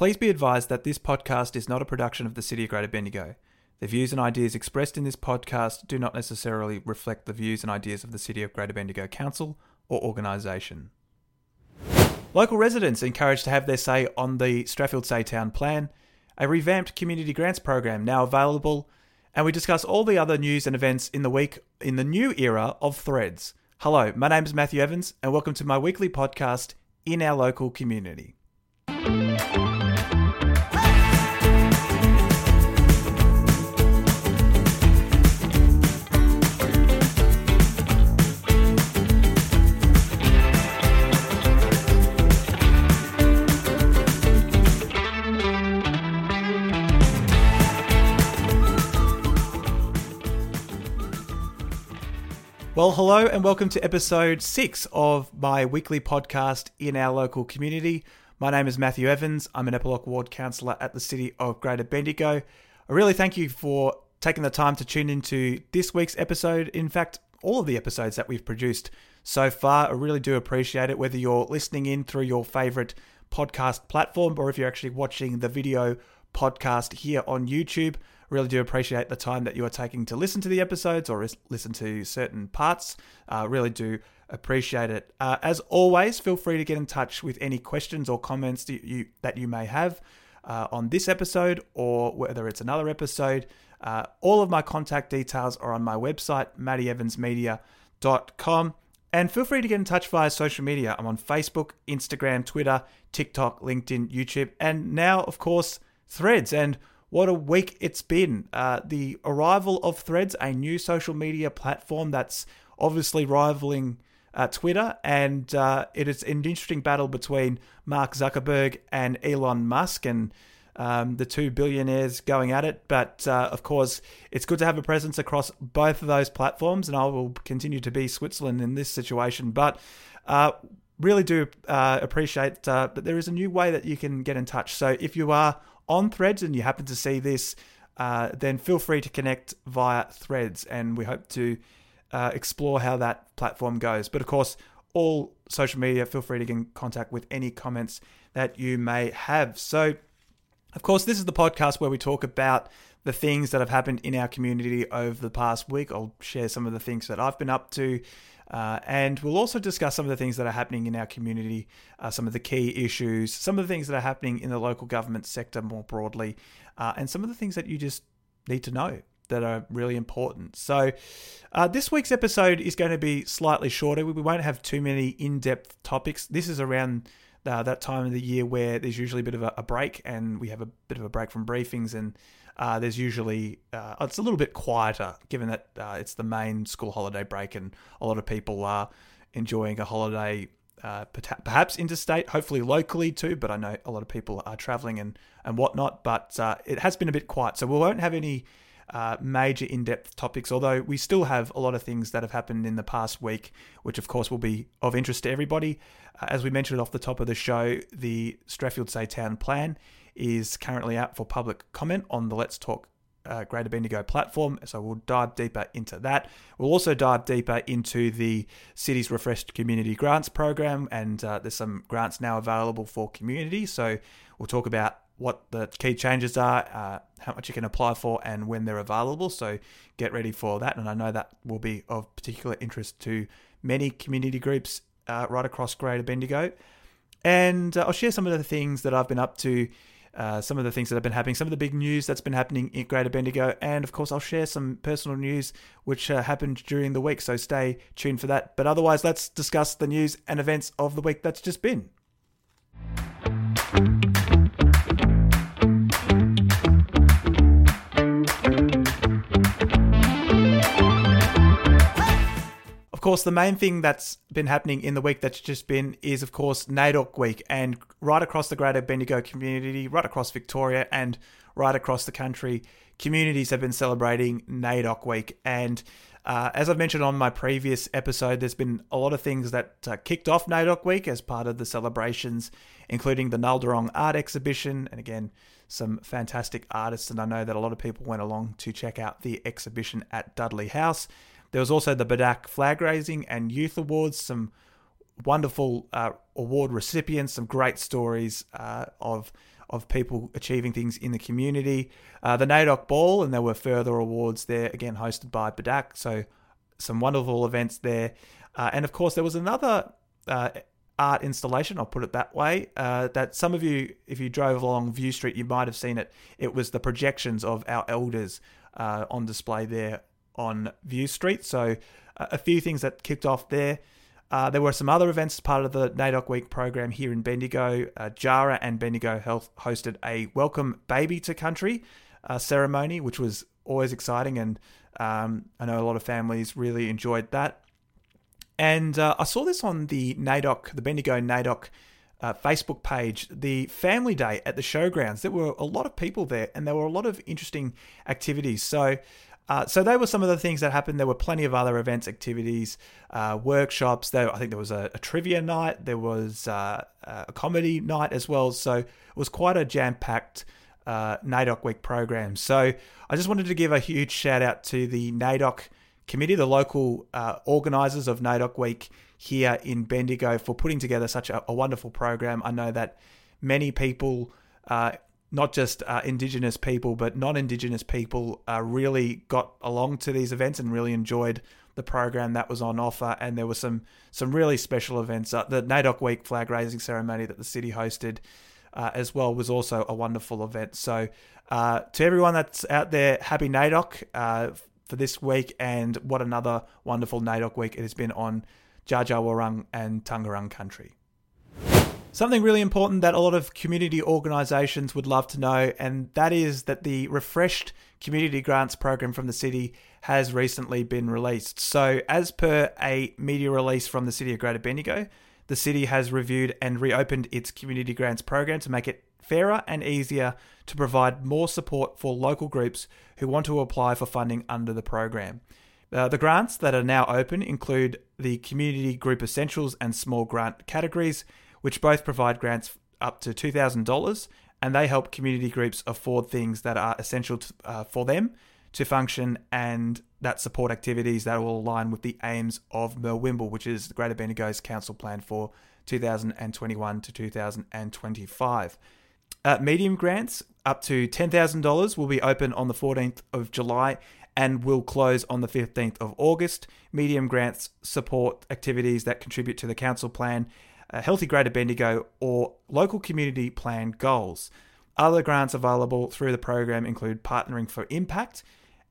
Please be advised that this podcast is not a production of the City of Greater Bendigo. The views and ideas expressed in this podcast do not necessarily reflect the views and ideas of the City of Greater Bendigo Council or organisation. Local residents encouraged to have their say on the Strathfieldsaye Town Plan, a revamped community grants program now available, and we discuss all the other news and events in the week in the new era of Threads. Hello, my name is Matthew Evans, and welcome to my weekly podcast in our local community. Well, hello and welcome to episode six of my weekly podcast in our local community. My name is Matthew Evans. I'm an Eppalock Ward Councillor at the City of Greater Bendigo. I really thank you for taking the time to tune into this week's episode. In fact, all of the episodes that we've produced so far. I really do appreciate it, whether you're listening in through your favourite podcast platform or if you're actually watching the video podcast here on YouTube. Really do appreciate the time that you are taking to listen to the episodes or listen to certain parts. Uh, really do appreciate it. Uh, as always, feel free to get in touch with any questions or comments that you, that you may have uh, on this episode or whether it's another episode. Uh, all of my contact details are on my website, mattyevansmedia.com. And feel free to get in touch via social media. I'm on Facebook, Instagram, Twitter, TikTok, LinkedIn, YouTube, and now, of course, Threads. And what a week it's been. Uh, the arrival of Threads, a new social media platform that's obviously rivaling uh, Twitter, and uh, it is an interesting battle between Mark Zuckerberg and Elon Musk, and um, the two billionaires going at it. But uh, of course, it's good to have a presence across both of those platforms, and I will continue to be Switzerland in this situation. But uh, really do uh, appreciate that there is a new way that you can get in touch. So if you are on Threads and you happen to see this, uh, then feel free to connect via Threads, and we hope to uh, explore how that platform goes. But of course, all social media, feel free to get in contact with any comments that you may have. So, of course, this is the podcast where we talk about the things that have happened in our community over the past week. I'll share some of the things that I've been up to. Uh, and we'll also discuss some of the things that are happening in our community, uh, some of the key issues, some of the things that are happening in the local government sector more broadly, uh, and some of the things that you just need to know that are really important. So, uh, this week's episode is going to be slightly shorter. We won't have too many in depth topics. This is around uh, that time of the year where there's usually a bit of a, a, break and we have a bit of a break from briefings and uh, there's usually uh, it's a little bit quieter given that uh, it's the main school holiday break and a lot of people are enjoying a holiday uh, perhaps interstate hopefully locally too but i know a lot of people are traveling and, and whatnot but uh, it has been a bit quiet. So we won't have any uh, major in-depth topics although we still have a lot of things that have happened in the past week which of course will be of interest to everybody. As we mentioned off the top of the show the Strathfieldsaye town plan is currently out for public comment on the Let's Talk uh, Greater Bendigo platform. So we'll dive deeper into that. We'll also dive deeper into the city's refreshed community grants program, and uh, there's some grants now available for community. So we'll talk about what the key changes are, uh, how much you can apply for, and when they're available. So get ready for that. And I know that will be of particular interest to many community groups uh, right across Greater Bendigo. And uh, I'll share some of the things that I've been up to uh, some of the things that have been happening, some of the big news that's been happening in Greater Bendigo, and of course, I'll share some personal news which uh, happened during the week. So stay tuned for that. But otherwise, let's discuss the news and events of the week that's just been. Of course, the main thing that's been happening in the week that's just been is, of course, NAIDOC week. And right across the greater Bendigo community, right across Victoria, and right across the country, communities have been celebrating NAIDOC week. And uh, as I've mentioned on my previous episode, there's been a lot of things that uh, kicked off NAIDOC week as part of the celebrations, including the Nalderun art exhibition. And again, some fantastic artists. And I know that a lot of people went along to check out the exhibition at Dudley House. There was also the BDAC Flag Raising and Youth Awards, some wonderful uh, award recipients, some great stories uh, of of people achieving things in the community. Uh, the NAIDOC Ball, and there were further awards there, again hosted by BDAC. So some wonderful events there. Uh, and of course, there was another uh, art installation, I'll put it that way, uh, that some of you, if you drove along View Street, you might have seen it. It was the projections of our elders uh, on display there on View Street. So uh, a few things that kicked off there. Uh, there were some other events as part of the NAIDOC Week program here in Bendigo. Uh, DJAARA and Bendigo Health hosted a Welcome Baby to Country uh, ceremony, which was always exciting, and um, I know a lot of families really enjoyed that. And uh, I saw this on the NAIDOC, the Bendigo NAIDOC uh, Facebook page, the family day at the showgrounds. There were a lot of people there, and there were a lot of interesting activities. So uh, so they were some of the things that happened. There were plenty of other events, activities, uh, workshops. There, I think there was a, a trivia night. There was uh, a comedy night as well. So it was quite a jam-packed uh, NAIDOC Week program. So I just wanted to give a huge shout out to the NAIDOC committee, the local uh, organisers of NAIDOC Week here in Bendigo, for putting together such a, a wonderful program. I know that many people uh, not just uh, Indigenous people, but non Indigenous people uh, really got along to these events and really enjoyed the program that was on offer. And there were some some really special events. Uh, the NAIDOC Week flag raising ceremony that the city hosted uh, as well was also a wonderful event. So, uh, to everyone that's out there, happy NAIDOC uh, for this week, and what another wonderful NAIDOC week it has been on Dja and Taungurung country. Something really important that a lot of community organisations would love to know, and that is that the refreshed community grants program from the city has recently been released. So, as per a media release from the City of Greater Bendigo, the city has reviewed and reopened its community grants program to make it fairer and easier to provide more support for local groups who want to apply for funding under the program. Uh, the grants that are now open include the Community Group Essentials and Small Grant categories, which both provide grants up to $2,000 and they help community groups afford things that are essential to, uh, for them to function and that support activities that will align with the aims of Mir wimbul, which is the Greater Bendigo's council plan for 2021 to 2025. Uh, medium grants up to $10,000 will be open on the 14th of July and will close on the 15th of August. Medium grants support activities that contribute to the council plan Healthy Greater Bendigo, or local community plan goals. Other grants available through the program include Partnering for Impact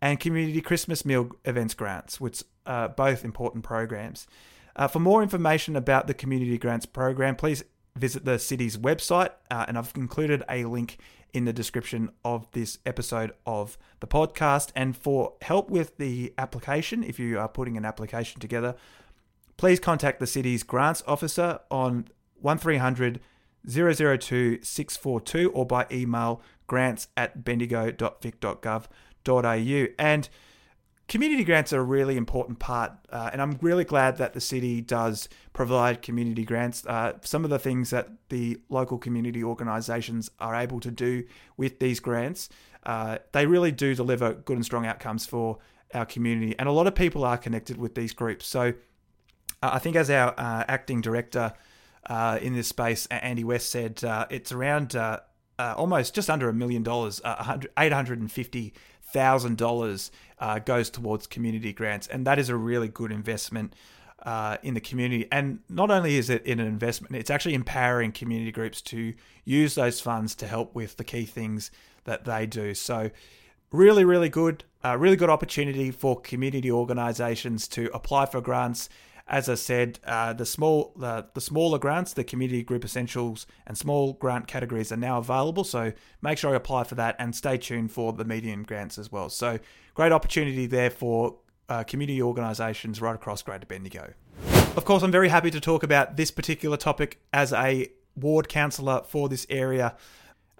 and Community Christmas Meal Events grants, which are both important programs. Uh, for more information about the Community Grants program, please visit the city's website, uh, and I've included a link in the description of this episode of the podcast. And for help with the application, if you are putting an application together, please contact the city's grants officer on 1300 002 642 or by email grants at bendigo.vic.gov.au. And community grants are a really important part, uh, and I'm really glad that the city does provide community grants. Uh, some of the things that the local community organisations are able to do with these grants, uh, they really do deliver good and strong outcomes for our community. And a lot of people are connected with these groups. So uh, I think, as our uh, acting director uh, in this space, Andy West said, uh, it's around uh, uh, almost just under a million dollars, eight hundred and fifty thousand dollars goes towards community grants, and that is a really good investment. in the community, and not only is it in an investment, it's actually empowering community groups to use those funds to help with the key things that they do. So, really, really good, really good opportunity for community organisations to apply for grants as I said, uh, the small the, the smaller grants, the community group essentials and small grant categories are now available. So make sure you apply for that and stay tuned for the medium grants as well. So great opportunity there for uh, community organisations right across Greater Bendigo. Of course, I'm very happy to talk about this particular topic as a ward councillor for this area.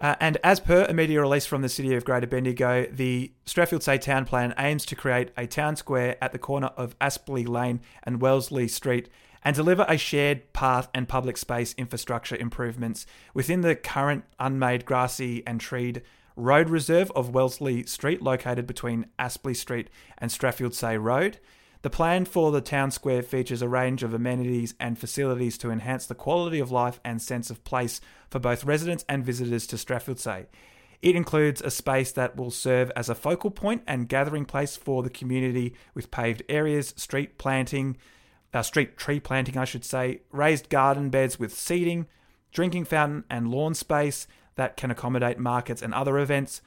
Uh, and as per a media release from the City of Greater Bendigo, the Strathfieldsaye Town Plan aims to create a town square at the corner of Aspley Lane and Wellesley Street and deliver a shared path and public space infrastructure improvements within the current unmade grassy and treed road reserve of Wellesley Street, located between Aspley Street and Strathfieldsaye Road. The plan for the town square features a range of amenities and facilities to enhance the quality of life and sense of place for both residents and visitors to Strathfieldsaye. It includes a space that will serve as a focal point and gathering place for the community with paved areas, street planting, uh, street tree planting, I should say, raised garden beds with seating, drinking fountain and lawn space that can accommodate markets and other events,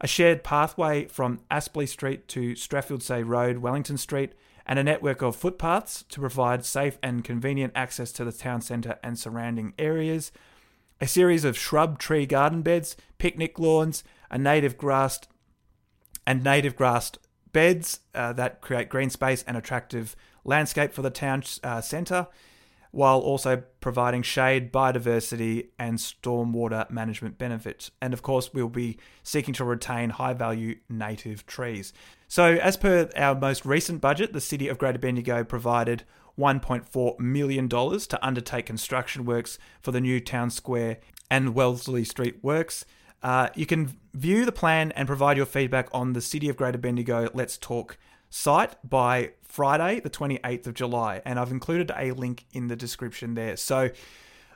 a shared pathway from Aspley Street to Strathfieldsaye Road, Wellington Street, and a network of footpaths to provide safe and convenient access to the town centre and surrounding areas, a series of shrub tree garden beds, picnic lawns, a native grassed and native grassed beds uh, that create green space and attractive landscape for the town uh, centre, while also providing shade, biodiversity, and stormwater management benefits. And of course, we'll be seeking to retain high value native trees. So, as per our most recent budget, the City of Greater Bendigo provided $1.4 million to undertake construction works for the new town square and Wellesley Street works. Uh, you can view the plan and provide your feedback on the City of Greater Bendigo Let's Talk site by Friday, the 28th of July, and I've included a link in the description there. So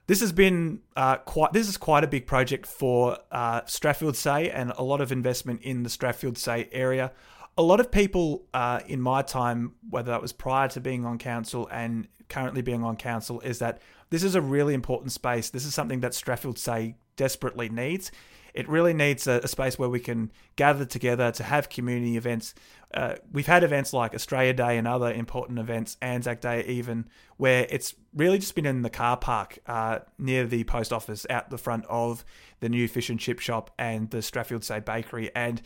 this has been uh, quite this is quite a big project for uh, Strathfieldsaye and a lot of investment in the Strathfield Staffieldsay area. A lot of people uh, in my time, whether that was prior to being on council and currently being on council, is that this is a really important space. This is something that Strathfield Staffieldsay desperately needs. It really needs a, a, space where we can gather together to have community events. Uh, we've had events like Australia Day and other important events, Anzac Day even, where it's really just been in the car park uh, near the post office out the front of the new fish and chip shop and the Strathfieldsaye Bakery. And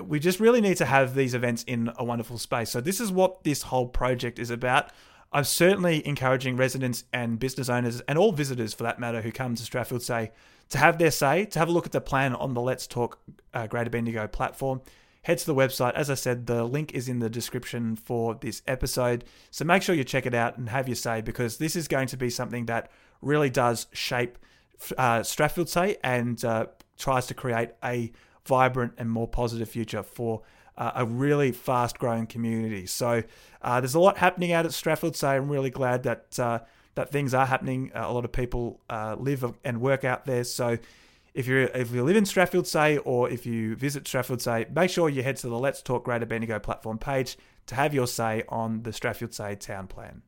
we just really need to have these events in a wonderful space. So, this is what this whole project is about. I'm certainly encouraging residents and business owners and all visitors for that matter who come to Strathfieldsaye to have their say, to have a look at the plan on the Let's Talk uh, Greater Bendigo platform. Head to the website. As I said, the link is in the description for this episode. So make sure you check it out and have your say because this is going to be something that really does shape uh, Strathfieldsaye and uh, tries to create a vibrant and more positive future for uh, a really fast growing community. So uh, there's a lot happening out at Strathfieldsaye. I'm really glad that uh, that things are happening. A lot of people uh, live and work out there. So if you if you live in Strathfield Staffieldsay or if you visit Strathfield Staffieldsay, make sure you head to the Let's Talk Greater Bendigo platform page to have your say on the Strathfield Staffieldsay town plan.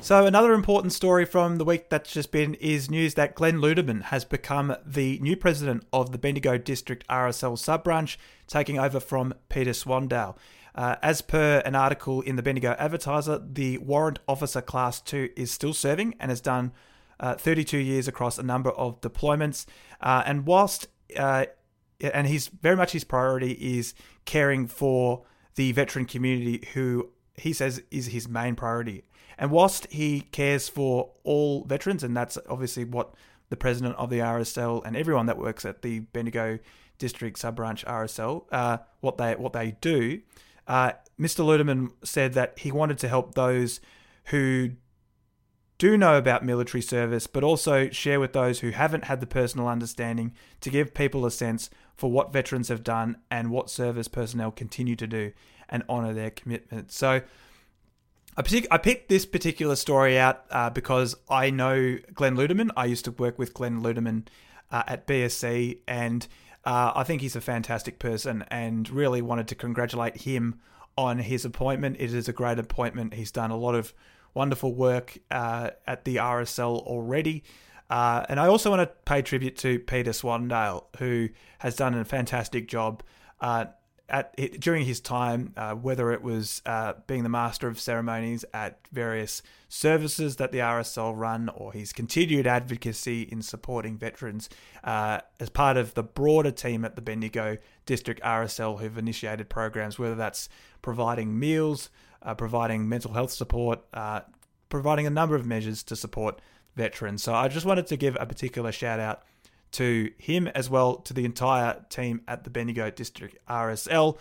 So another important story from the week that's just been is news that Glenn Ludeman has become the new president of the Bendigo District RSL sub branch, taking over from Peter Swandale. Uh, as per an article in the Bendigo Advertiser, the Warrant Officer Class 2 is still serving and has done uh, 32 years across a number of deployments. Uh, and whilst, uh, and he's very much his priority is caring for the veteran community who he says is his main priority. And whilst he cares for all veterans, and that's obviously what the president of the RSL and everyone that works at the Bendigo District Sub Branch RSL, uh, what they what they do, uh, Mr. Ludeman said that he wanted to help those who do know about military service, but also share with those who haven't had the personal understanding to give people a sense for what veterans have done and what service personnel continue to do and honour their commitment. So, I, picked this particular story out uh, because I know Glenn Ludeman. I used to work with Glenn Ludeman uh, at BSC, and uh, I think he's a fantastic person and really wanted to congratulate him on his appointment. It is a great appointment. He's done a lot of wonderful work uh, at the RSL already. Uh, and I also want to pay tribute to Peter Swandale, who has done a fantastic job uh, at during his time, uh, whether it was uh, being the master of ceremonies at various services that the RSL run, or his continued advocacy in supporting veterans uh, as part of the broader team at the Bendigo District RSL, who've initiated programs, whether that's providing meals, uh, providing mental health support, uh, providing a number of measures to support veterans. So I just wanted to give a particular shout out to him as well to the entire team at the Bendigo District RSL.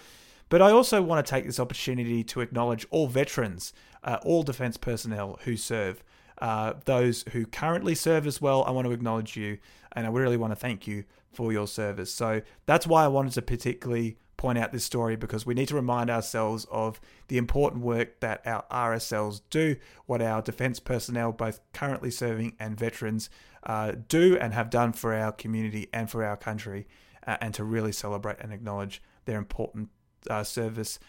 But I also want to take this opportunity to acknowledge all veterans, uh, all defence personnel who serve uh, those who currently serve as well. I want to acknowledge you and I really want to thank you for your service. So that's why I wanted to particularly point out this story because we need to remind ourselves of the important work that our RSLs do, what our defence personnel, both currently serving and veterans, uh, do and have done for our community and for our country, uh, and to really celebrate and acknowledge their important uh, service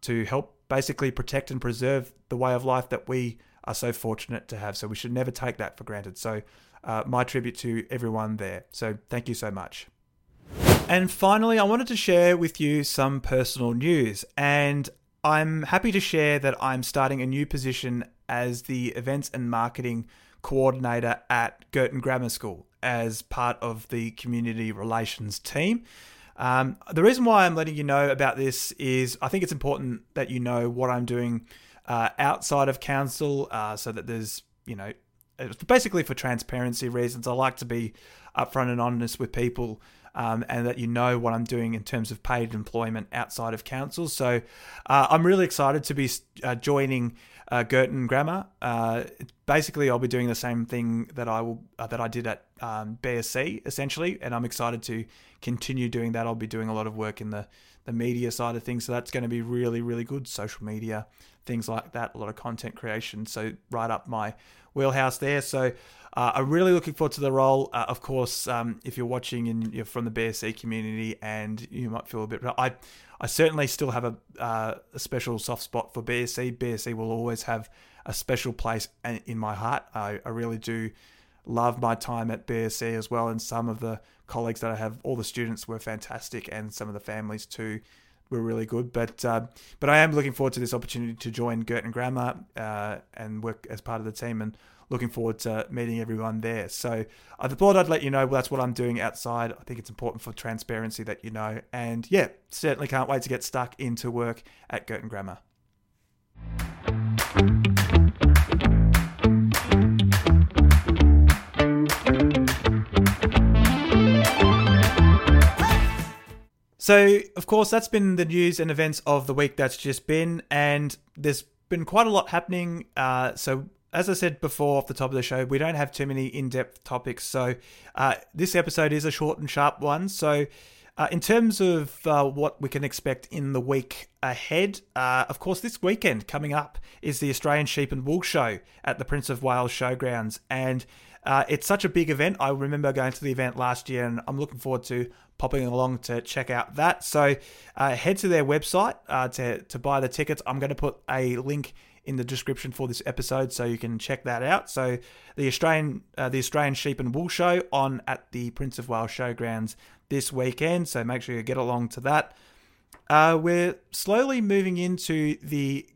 to help basically protect and preserve the way of life that we are so fortunate to have. So we should never take that for granted. So, uh, my tribute to everyone there. So, thank you so much. And finally, I wanted to share with you some personal news. And I'm happy to share that I'm starting a new position as the events and marketing coordinator at Girton Grammar School as part of the community relations team. Um, the reason why I'm letting you know about this is I think it's important that you know what I'm doing uh, outside of council uh, so that there's, you know, basically for transparency reasons. I like to be upfront and honest with people um, and that you know what I'm doing in terms of paid employment outside of council. So uh, I'm really excited to be uh, joining uh, Girton Grammar. Uh, basically, I'll be doing the same thing that I will uh, that I did at um, BSC essentially, and I'm excited to continue doing that. I'll be doing a lot of work in the the media side of things, so that's going to be really really good. Social media, things like that, a lot of content creation. So right up my wheelhouse there. So uh, I'm really looking forward to the role. Uh, of course, um, if you're watching and you're from the BSC community, and you might feel a bit, I, I certainly still have a, uh, a special soft spot for BSC. BSC will always have a special place in my heart. I, I really do love my time at BSC as well, and some of the colleagues that I have, all the students were fantastic, and some of the families too were really good. But uh, but I am looking forward to this opportunity to join Girton Grammar uh, and work as part of the team and looking forward to meeting everyone there. So I thought I'd let you know that's what I'm doing outside. I think it's important for transparency that you know. And yeah, certainly can't wait to get stuck into work at Girton Grammar. So, of course, that's been the news and events of the week that's just been, and there's been quite a lot happening. Uh, so, as I said before off the top of the show, we don't have too many in depth topics. So, uh, this episode is a short and sharp one. So, uh, in terms of uh, what we can expect in the week ahead, uh, of course, this weekend coming up is the Australian Sheep and Wool Show at the Prince of Wales Showgrounds. And uh, it's such a big event. I remember going to the event last year, and I'm looking forward to popping along to check out that. So uh, head to their website uh, to, to buy the tickets. I'm going to put a link in the description for this episode so you can check that out. So the Australian uh, the Australian Sheep and Wool Show on at the Prince of Wales Showgrounds this weekend. So make sure you get along to that. Uh, we're slowly moving into the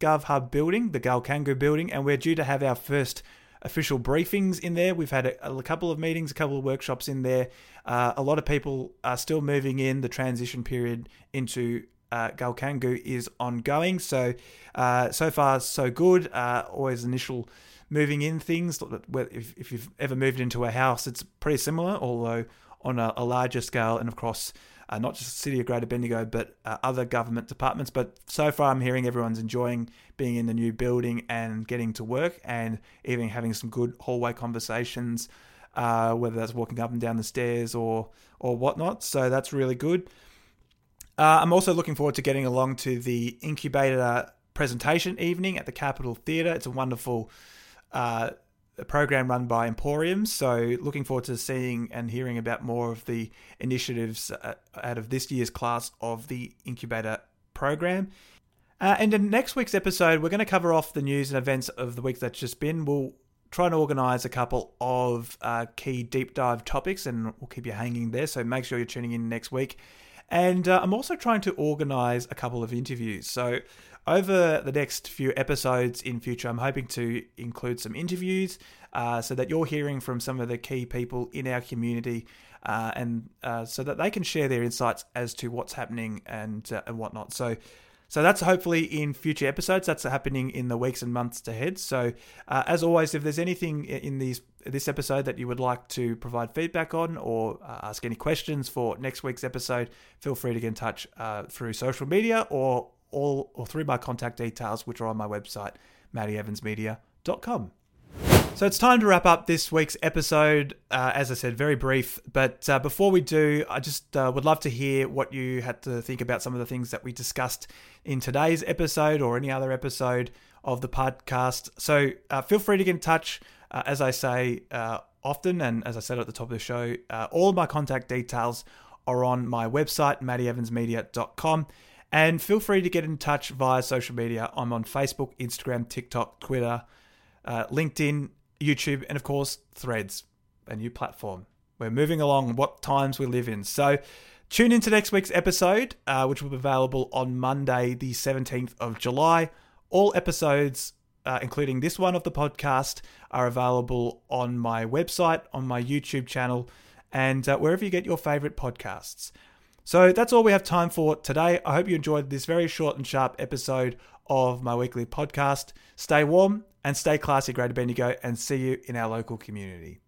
GovHub building, the Galkangu building, and we're due to have our first official briefings in there. We've had a, a, couple of meetings, a couple of workshops in there. Uh, a lot of people are still moving in. The transition period into uh, Galkangu is ongoing. So, uh, so far, so good. Uh, always initial moving in things. If, if you've ever moved into a house, it's pretty similar, although on a, a larger scale. And of course, uh, not just the City of Greater Bendigo, but uh, other government departments. But so far, I'm hearing everyone's enjoying being in the new building and getting to work, and even having some good hallway conversations, uh, whether that's walking up and down the stairs or or whatnot. So that's really good. Uh, I'm also looking forward to getting along to the incubator presentation evening at the Capitol Theatre. It's a wonderful uh, a program run by Emporium. So, looking forward to seeing and hearing about more of the initiatives uh, out of this year's class of the Incubator program. Uh, and in next week's episode, we're going to cover off the news and events of the week that's just been. We'll try and organize a couple of uh, key deep dive topics and we'll keep you hanging there. So, make sure you're tuning in next week. And uh, I'm also trying to organize a couple of interviews. So, over the next few episodes in future, I'm hoping to include some interviews uh, so that you're hearing from some of the key people in our community uh, and uh, so that they can share their insights as to what's happening and, uh, and whatnot. So, so that's hopefully in future episodes. That's happening in the weeks and months ahead. So, uh, as always, if there's anything in these this episode that you would like to provide feedback on or uh, ask any questions for next week's episode, feel free to get in touch uh, through social media or all or through my contact details, which are on my website, mattyevansmedia.com. So it's time to wrap up this week's episode. Uh, as I said, very brief. But uh, before we do, I just uh, would love to hear what you had to think about some of the things that we discussed in today's episode or any other episode of the podcast. So uh, feel free to get in touch. Uh, as I say uh, often, and as I said at the top of the show, all of my contact details are on my website, mattyevansmedia.com. And feel free to get in touch via social media. I'm on Facebook, Instagram, TikTok, Twitter, LinkedIn, YouTube, and of course, Threads, a new platform. We're moving along what times we live in. So tune into next week's episode, uh, which will be available on Monday, the 17th of July. All episodes, uh, including this one of the podcast, are available on my website, on my YouTube channel, and uh, wherever you get your favorite podcasts. So that's all we have time for today. I hope you enjoyed this very short and sharp episode of my weekly podcast. Stay warm and stay classy, Greater Bendigo, and see you in our local community.